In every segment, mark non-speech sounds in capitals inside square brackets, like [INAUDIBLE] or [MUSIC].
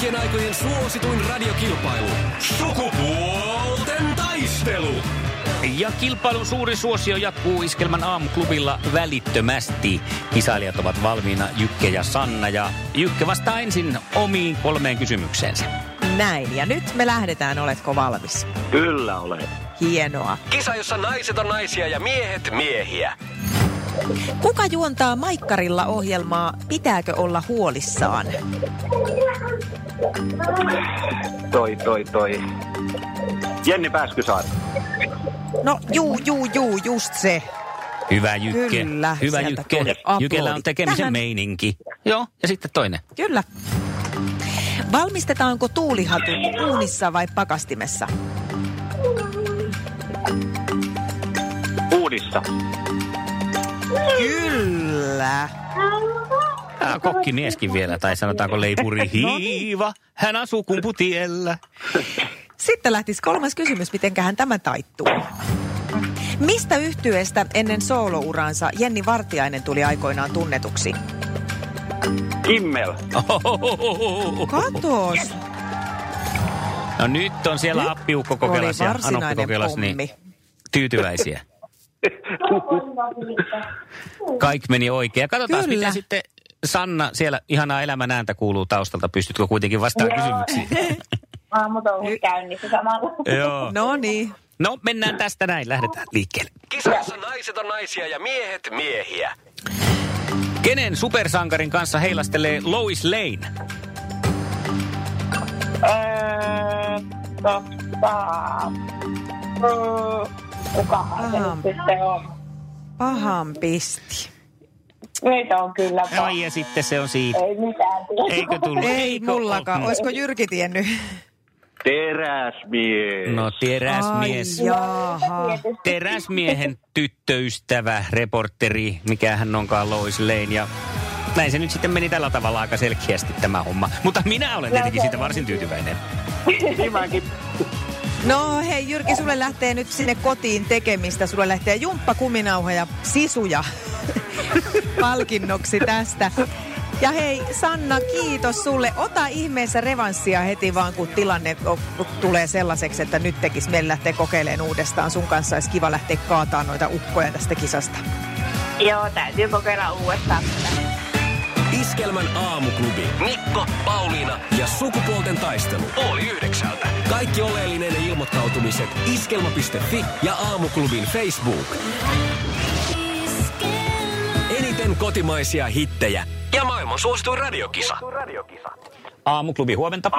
kaikkien aikojen suosituin radiokilpailu. Sukupuolten taistelu. Ja kilpailun suuri suosio jatkuu Iskelmän aamuklubilla välittömästi. Kisailijat ovat valmiina Jykke ja Sanna ja Jykke vastaa ensin omiin kolmeen kysymykseensä. Näin, ja nyt me lähdetään, oletko valmis? Kyllä olen. Hienoa. Kisa, jossa naiset on naisia ja miehet miehiä. Kuka juontaa Maikkarilla ohjelmaa Pitääkö olla huolissaan? Toi, toi, toi. Jenni Pääskysaari. No juu, juu, juu, just se. Hyvä Jykke. Kyllä, Hyvä Jykke. Jykellä on tekemisen Tähän- meininki. Joo, ja sitten toinen. Kyllä. Valmistetaanko tuulihatu uunissa vai pakastimessa? Uudissa. Kyllä. Ah, kokkimieskin vielä, tai sanotaanko leipuri No niin. hiiva. Hän asuu kumputiellä. Sitten lähtisi kolmas kysymys, mitenköhän tämä taittuu. Mistä yhtyeestä ennen soolouransa Jenni Vartiainen tuli aikoinaan tunnetuksi? Kimmel. Katos. No nyt on siellä Nyt appiukko kokeilas ja Anoppi kokeilas niin tyytyväisiä. Kaikki meni oikein. Katsotaan, Kyllä. mitä sitten Sanna siellä ihanaa elämän ääntä kuuluu taustalta. Pystytkö kuitenkin vastaamaan kysymyksiin? [LAUGHS] Aamutouhut käynnissä samalla. Joo. No niin. No mennään tästä näin, lähdetään liikkeelle. Kisa, jossa naiset on naisia ja miehet miehiä. Kenen supersankarin kanssa heilastelee Lois Lane? Öö. Öö, kukahan se Aha. nyt sitten on? Pahan pisti. Nyt on kyllä. Ai ja sitten se on siitä. Ei mitään. Eikö tullut? Ei mullakaan. Olisiko Jyrki tiennyt? Teräsmies. No teräsmies. Ai jaha. Teräsmiehen tyttöystävä, reporteri, mikä hän onkaan Lois Lane. Ja näin se nyt sitten meni tällä tavalla aika selkeästi tämä homma. Mutta minä olen tietenkin siitä varsin tyytyväinen. No hei Jyrki, sulle lähtee nyt sinne kotiin tekemistä. Sulle lähtee jumppa, kuminauha ja sisuja palkinnoksi tästä. Ja hei Sanna, kiitos sulle. Ota ihmeessä revanssia heti vaan, kun tilanne tulee sellaiseksi, että nyt tekis meille lähteä kokeilemaan uudestaan. Sun kanssa olisi kiva lähteä kaataan noita ukkoja tästä kisasta. Joo, täytyy kokeilla uudestaan. Iskelmän aamuklubi. Mikko, Pauliina ja sukupuolten taistelu. Oli yhdeksältä. Kaikki oleellinen ilmoittautumiset iskelma.fi ja aamuklubin Facebook. Eniten kotimaisia hittejä ja maailman suosituin radiokisa. Aamuklubi, huomenta.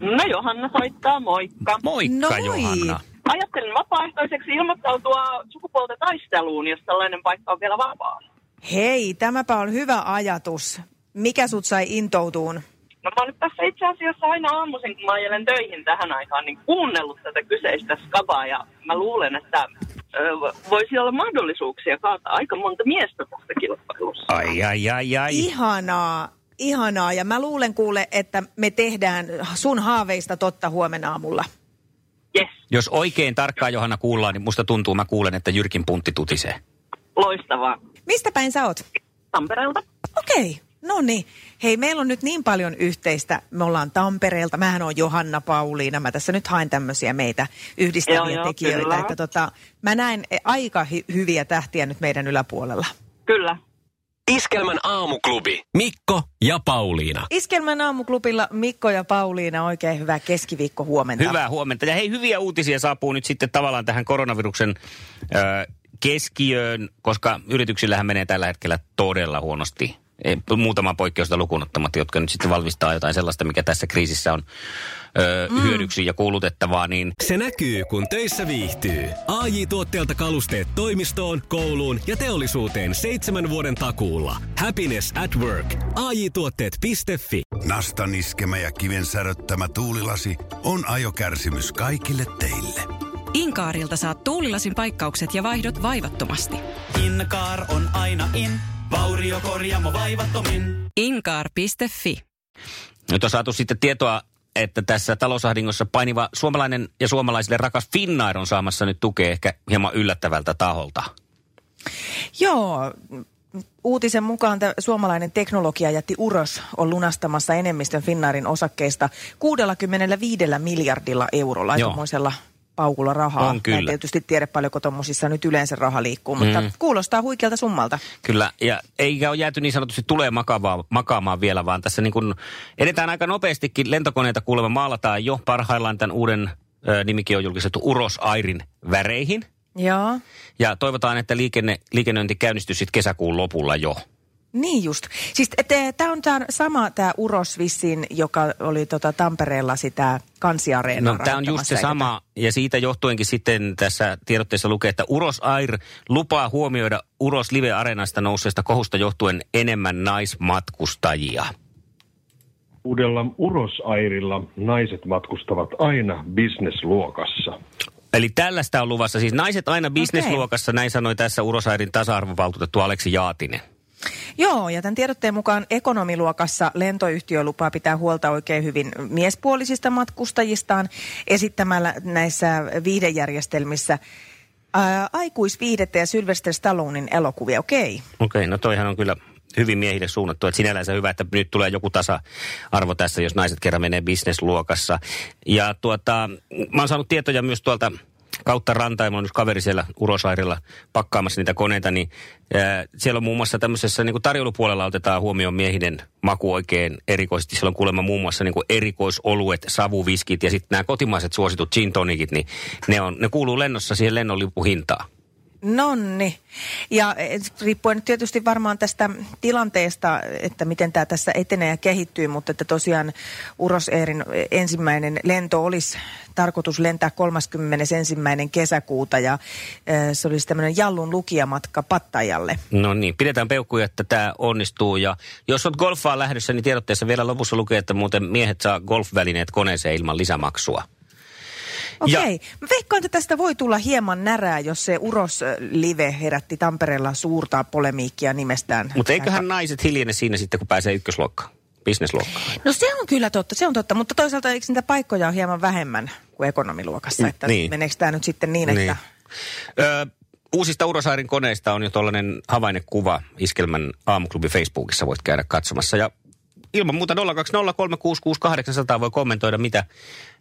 No Johanna soittaa, moikka. Moikka Noi. Johanna. Ajattelin vapaaehtoiseksi ilmoittautua sukupuolten taisteluun, jos tällainen paikka on vielä vapaa. Hei, tämäpä on hyvä ajatus. Mikä sut sai intoutuun? No mä oon nyt tässä itse asiassa aina aamuisin, kun mä ajelen töihin tähän aikaan, niin kuunnellut tätä kyseistä skabaa ja mä luulen, että voisi olla mahdollisuuksia kaataa aika monta miestä tästä kilpailussa. Ai, ai, ai, ai. Ihanaa, ihanaa. Ja mä luulen kuule, että me tehdään sun haaveista totta huomenna aamulla. Yes, Jos oikein tarkkaan Johanna kuullaan, niin musta tuntuu, mä kuulen, että Jyrkin puntti tutisee. loistavaa. Mistä päin sä oot? Tampereelta. Okei, no niin. Hei, meillä on nyt niin paljon yhteistä. Me ollaan Tampereelta, mähän on Johanna Pauliina. Mä tässä nyt haen tämmöisiä meitä yhdistäviä Joo, joo, tekijöitä. kyllä. Että tota, mä näen eh, aika hy- hyviä tähtiä nyt meidän yläpuolella. Kyllä. Iskelmän aamuklubi. Mikko ja Pauliina. Iskelmän aamuklubilla Mikko ja Pauliina, oikein hyvää keskiviikko huomenta. Hyvää huomenta. Ja hei, hyviä uutisia saapuu nyt sitten tavallaan tähän koronaviruksen ö, keskiöön, koska yrityksillähän menee tällä hetkellä todella huonosti. Ei, Muutama poikkeusta lukuun ottamatta, jotka nyt sitten valmistaa jotain sellaista, mikä tässä kriisissä on ö, mm. hyödyksi ja kuulutettavaa, niin Se näkyy, kun töissä viihtyy. ai tuotteelta kalusteet toimistoon, kouluun ja teollisuuteen seitsemän vuoden takuulla. Happiness at work. AJ-tuotteet.fi. Nastan iskemä ja kiven säröttämä tuulilasi on ajokärsimys kaikille teille. Inkaarilta saat tuulilasin paikkaukset ja vaihdot vaivattomasti. Inkaar on aina in, vauriokorjaamo vaivattomin. Inkaar.fi Nyt on saatu sitten tietoa, että tässä talousahdingossa painiva suomalainen ja suomalaisille rakas Finnair on saamassa nyt tukea ehkä hieman yllättävältä taholta. Joo, uutisen mukaan suomalainen teknologiajätti Uros on lunastamassa enemmistön Finnairin osakkeista 65 miljardilla eurolla, Joo. aikamoisella paukulla rahaa. On kyllä. Mä en tietysti tiedä paljonko tuommoisissa nyt yleensä raha liikkuu, mutta Mm. kuulostaa huikealta summalta. Kyllä, ja eikä ole jääty niin sanotusti tulee makaamaan, makaamaan vielä, vaan tässä niin kuin edetään aika nopeastikin. Lentokoneita kuulemma maalataan jo parhaillaan tämän uuden ö, nimikin on julkistettu Uros Airin väreihin. Joo. Ja toivotaan, että liikenne, liikennöinti käynnistyy sitten kesäkuun lopulla jo. Niin just. Siis tämä on tää sama tämä Uros vissiin, joka oli tota Tampereella sitä kansiareenaa No, tämä on just se sama, ja siitä johtuenkin sitten tässä tiedotteessa lukee, että Uros Air lupaa huomioida Uros Live-areenasta nousseesta kohusta johtuen enemmän naismatkustajia. Uudella Urosairilla naiset matkustavat aina bisnesluokassa. Eli tällaista on luvassa. Siis naiset aina bisnesluokassa, näin sanoi tässä Urosairin tasa-arvovaltuutettu Aleksi Jaatinen. Joo, ja tämän tiedotteen mukaan ekonomiluokassa lentoyhtiö lupaa pitää huolta oikein hyvin miespuolisista matkustajistaan esittämällä näissä viidejärjestelmissä ää, aikuisviihdettä ja Sylvester Stallonein elokuvia. Okei. Okei, no toihan on kyllä hyvin miehille suunnattu. Että sinällänsä hyvä, että nyt tulee joku tasa-arvo tässä, jos naiset kerran menee bisnesluokassa. Ja tuota, mä oon saanut tietoja myös tuolta kautta rantaa, ja mulla on yksi kaveri siellä Urosairilla pakkaamassa niitä koneita, niin ää, siellä on muun muassa tämmöisessä niin kuin tarjoulupuolella otetaan huomioon miehinen maku oikein erikoisesti. Siellä on kuulemma muun muassa niin kuin erikoisoluet, savuviskit ja sitten nämä kotimaiset suositut gin tonicit, niin ne, on, ne kuuluu lennossa siihen lennonlipuhintaan. Nonni. Ja eh, riippuen tietysti varmaan tästä tilanteesta, että miten tämä tässä etenee ja kehittyy, mutta että tosiaan Uros Airin ensimmäinen lento olisi tarkoitus lentää 31. kesäkuuta ja eh, se olisi tämmöinen Jallun lukijamatka Pattajalle. No niin, pidetään peukkuja, että tämä onnistuu. Ja jos olet golfaan lähdössä, niin tiedotteessa vielä lopussa lukee, että muuten miehet saa golfvälineet koneeseen ilman lisämaksua. Okei. Mä veikkaan, että tästä voi tulla hieman närää, jos se Uros eh, Live herätti Tampereella suurta polemiikkia nimestään. Mutta eiköhän naiset hiljene siinä sitten, kun pääsee ykkösluokkaan, bisnesluokkaan. No se on kyllä totta, se on totta, mutta toisaalta eikö niitä paikkoja ole hieman vähemmän kuin ekonomiluokassa, että Niin. meneekö tämä nyt sitten niin, että... Ö, uusista Urosairin koneista on jo tuollainen havainnekuva Iskelmän aamuklubin Facebookissa, voit käydä katsomassa. Ja ilman muuta 020366800 voi kommentoida, mitä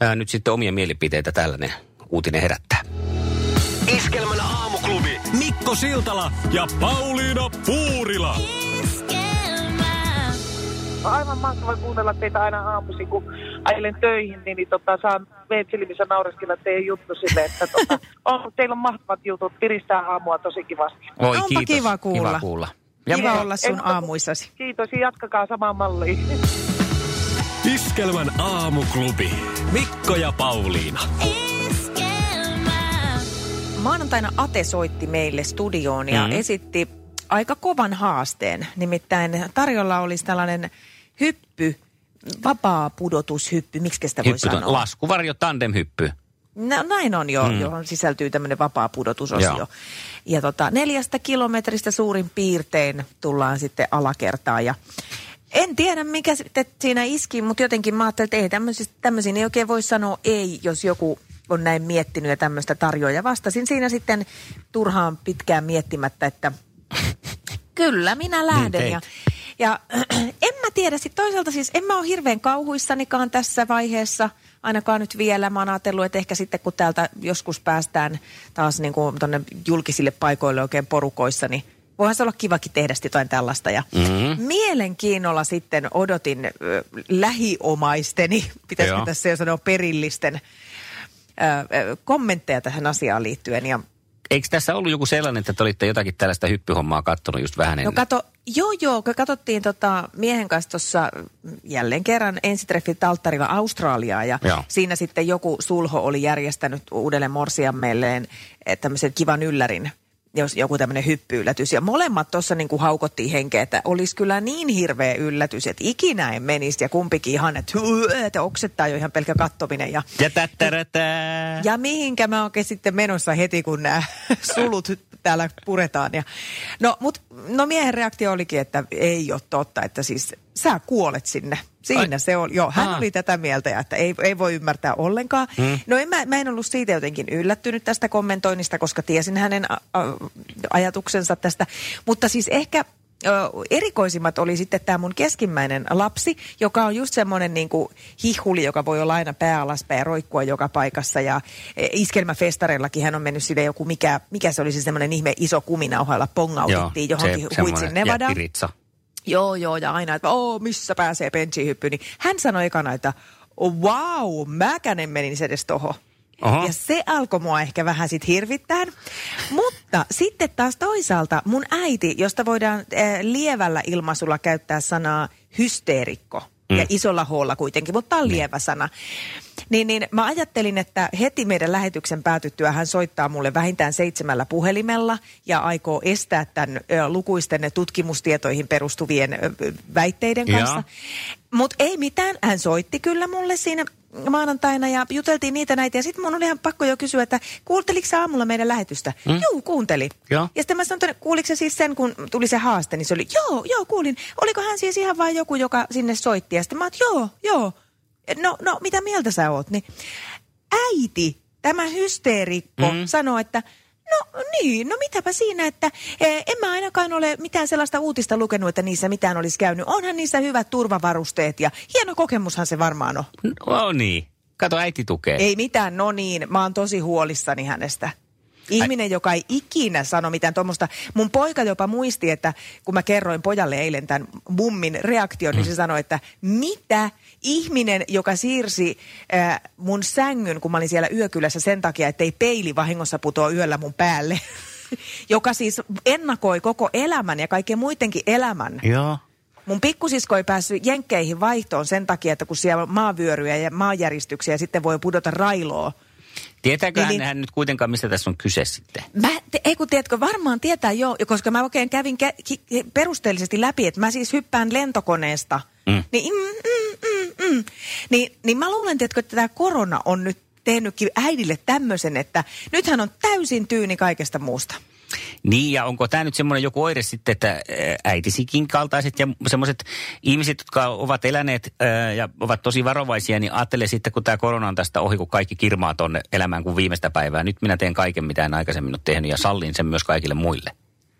ää, nyt sitten omia mielipiteitä tällainen uutinen herättää. Iskelmän aamuklubi Mikko Siltala ja Pauliina Puurila. On aivan mahtavaa kuunnella teitä aina aamuisin, kun ajelen töihin, niin, niin tota, saan veetsilmissä naureskella teidän juttu sille, että tota, [LAUGHS] on, teillä on mahtavat jutut, piristää aamua tosi kivasti. Oi, Onpa kiitos. kiva kuulla. Kiva kuulla. Kiva mu- olla sun En- aamuissasi. Kiitos ja jatkakaa samaan malliin. Iskelmän aamuklubi Mikko ja Pauliina. Maanantaina Ate soitti meille studioon ja Mhm. esitti aika kovan haasteen. Nimittäin tarjolla olisi tällainen hyppy, vapaa pudotushyppy, miksi sitä voi Hyppy, sanoa? laskuvarjo tandemhyppy. No, näin on jo, mm. johon sisältyy tämmöinen vapaa pudotusosio. Joo. Ja tota, neljästä kilometristä suurin piirtein tullaan sitten alakertaan ja en tiedä, mikä sitten siinä iski, mutta jotenkin mä ajattelin, että ei tämmöisiin, ei oikein voi sanoa ei, jos joku on näin miettinyt ja tämmöistä tarjoaa. Ja vastasin siinä sitten turhaan pitkään miettimättä, että [LAUGHS] kyllä minä lähden. teit. ja, ja [CLEARS THROAT] en mä tiedä, sitten toisaalta siis en mä ole hirveän kauhuissanikaan tässä vaiheessa, ainakaan nyt vielä. Mä oon ajatellut, että ehkä sitten kun täältä joskus päästään taas niin kuin tonne julkisille paikoille oikein porukoissa, niin voihan se olla kivakin tehdä jotain tällaista. Ja mm-hmm. mielenkiinnolla sitten odotin ö, lähiomaisteni, pitäisikö Joo. tässä jo sanoa perillisten, ö, ö, kommentteja tähän asiaan liittyen. Ja Eikö tässä ollut joku sellainen, että te olitte jotakin tällaista hyppyhommaa kattonut just vähän No ennen? kato, joo joo, kun katsottiin tota miehen kanssa tuossa jälleen kerran ensitreffit alttarilla Australiaa ja Joo. siinä sitten joku sulho oli järjestänyt uudelle morsiammeelleen eh, tämmöisen kivan yllärin jos joku tämmöinen hyppyyllätys. Ja molemmat tuossa niin kuin haukottiin henkeä, että olisi kyllä niin hirveä yllätys, että ikinä en menisi. Ja kumpikin ihan, että, että oksettaa jo ihan pelkkä kattominen. Ja, Ja tättärätää. ja mihinkä mä oikein sitten menossa heti, kun nämä [LAUGHS] sulut täällä puretaan. Ja, no, mut, no miehen reaktio olikin, että ei ole totta, että siis sä kuolet sinne. Siinä Ai. se oli. Joo, hän Aa. oli tätä mieltä, ja että ei, ei voi ymmärtää ollenkaan. Hmm. No en, mä, mä en ollut siitä jotenkin yllättynyt tästä kommentoinnista, koska tiesin hänen a, a, ajatuksensa tästä. Mutta siis ehkä ö, erikoisimmat oli sitten tämä mun keskimmäinen lapsi, joka on just semmoinen niin kuin hihuli, joka voi olla aina pää alaspäin ja roikkua joka paikassa. Ja e, iskelmäfestareillakin hän on mennyt sille joku, mikä, mikä se oli se semmoinen ihme iso kuminauha, jolla pongautettiin johonkin huitsin semmoinen Nevadaan. Joo, joo, ja aina, että oo, missä pääsee benchihyppyyn. Niin hän sanoi ekana, että wow, mäkään en menin edes toho. Oho. Ja se alkoi mua ehkä vähän sit hirvittää. Mutta sitten taas toisaalta mun äiti, josta voidaan äh, lievällä ilmaisulla käyttää sanaa hysteerikko. Mm. Ja isolla hoolla kuitenkin, mutta tämä on lievä sana. Niin, niin mä ajattelin, että heti meidän lähetyksen päätyttyä hän soittaa mulle vähintään seitsemällä puhelimella ja aikoo estää tämän lukuisten tutkimustietoihin perustuvien väitteiden kanssa. Mutta ei mitään, hän soitti kyllä mulle siinä maanantaina ja juteltiin niitä näitä. Ja sitten mun oli ihan pakko jo kysyä, että kuunteliko aamulla meidän lähetystä? Mm. Joo, kuunteli. Joo. Ja sitten mä sanoin, että kuuliko se siis sen, kun tuli se haaste, niin se oli, joo, joo, kuulin. Oliko hän siis ihan vain joku, joka sinne soitti? Ja sitten mä oon, joo, joo. No, no, mitä mieltä sä oot? Niin äiti, tämä hysteerikko, mm. sanoi, että No niin, no mitäpä siinä, että eh, en mä ainakaan ole mitään sellaista uutista lukenut, että niissä mitään olisi käynyt. Onhan niissä hyvät turvavarusteet ja hieno kokemushan se varmaan on. No niin. Kato, äiti tukee. Ei mitään, no niin, mä oon tosi huolissani hänestä. Ihminen, joka ei ikinä sano mitään tuommoista. Mun poika jopa muisti, että kun mä kerroin pojalle eilen tämän mummin reaktion, niin se sanoi, että mitä ihminen, joka siirsi äh, mun sängyn, kun mä olin siellä yökylässä sen takia, että ei peili vahingossa putoa yöllä mun päälle. [LAUGHS] joka siis ennakoi koko elämän ja kaikkien muidenkin elämän. Joo. Mun pikkusisko ei päässyt jenkkeihin vaihtoon sen takia, että kun siellä on maavyöryjä ja maanjäristyksiä ja sitten voi pudota railoa. Tietääkö Eli- hän nyt kuitenkaan, mistä tässä on kyse sitten? Mä, te, ei kun tiedätkö, varmaan tietää jo, koska mä oikein kävin kä- ki- perusteellisesti läpi, että mä siis hyppään lentokoneesta. Mm. Niin, mm, mm, mm, mm. Niin, niin mä luulen, tiedätkö, että tämä korona on nyt tehnytkin äidille tämmöisen, että nythän on täysin tyyni kaikesta muusta. Niin, ja onko tämä nyt semmoinen joku oire sitten, että äitisikin kaltaiset ja semmoiset ihmiset, jotka ovat eläneet ää, ja ovat tosi varovaisia, niin ajattelee sitten, kun tämä korona on tästä ohi, kun kaikki kirmaa tonne elämään kuin viimeistä päivää. Nyt minä teen kaiken, mitä en aikaisemmin ole tehnyt ja sallin sen myös kaikille muille.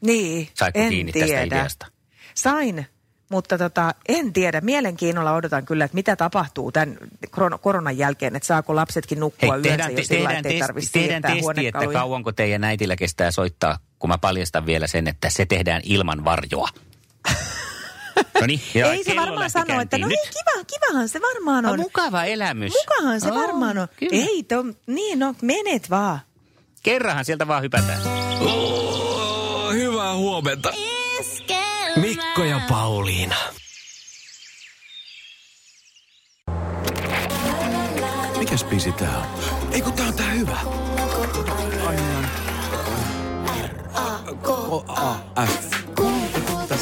Niin, Saitko en kiinni tiedä. tästä ideasta? Sain, mutta tota, en tiedä. Mielenkiinnolla odotan kyllä, että mitä tapahtuu tämän koron- koronan jälkeen, että saako lapsetkin nukkua yönsä tehdään, jo te, sillä lailla, tehdään, että ei testi, tarvitse tehdään testi, että kauanko teidän äitillä kestää soittaa, kun mä paljastan vielä sen, että se tehdään ilman varjoa. [LAUGHS] No niin, ja Ei se varmaan sano, että no käyntiin. niin, kiva, kivahan se varmaan No, on. mukava elämys. Mukahan se Oo, varmaan on. kyllä. Ei, to, niin no, menet vaan. Kerranhan sieltä vaan hypätään. Oh, hyvää huomenta. Mikko ja Pauliina. Mikäs biisi tää on? Ei kun tää on tää hyvä. K-A-F.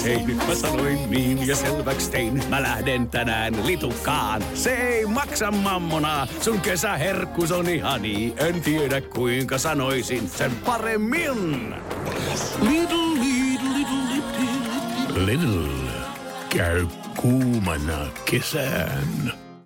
Hei, nyt mä sanoin niin ja selväks tein. Mä lähden tänään litukaan. Se ei maksa mammona. Sun kesäherkkus on ihani. En tiedä kuinka sanoisin sen paremmin. Lidl, Lidl. Käy kuumana kesään.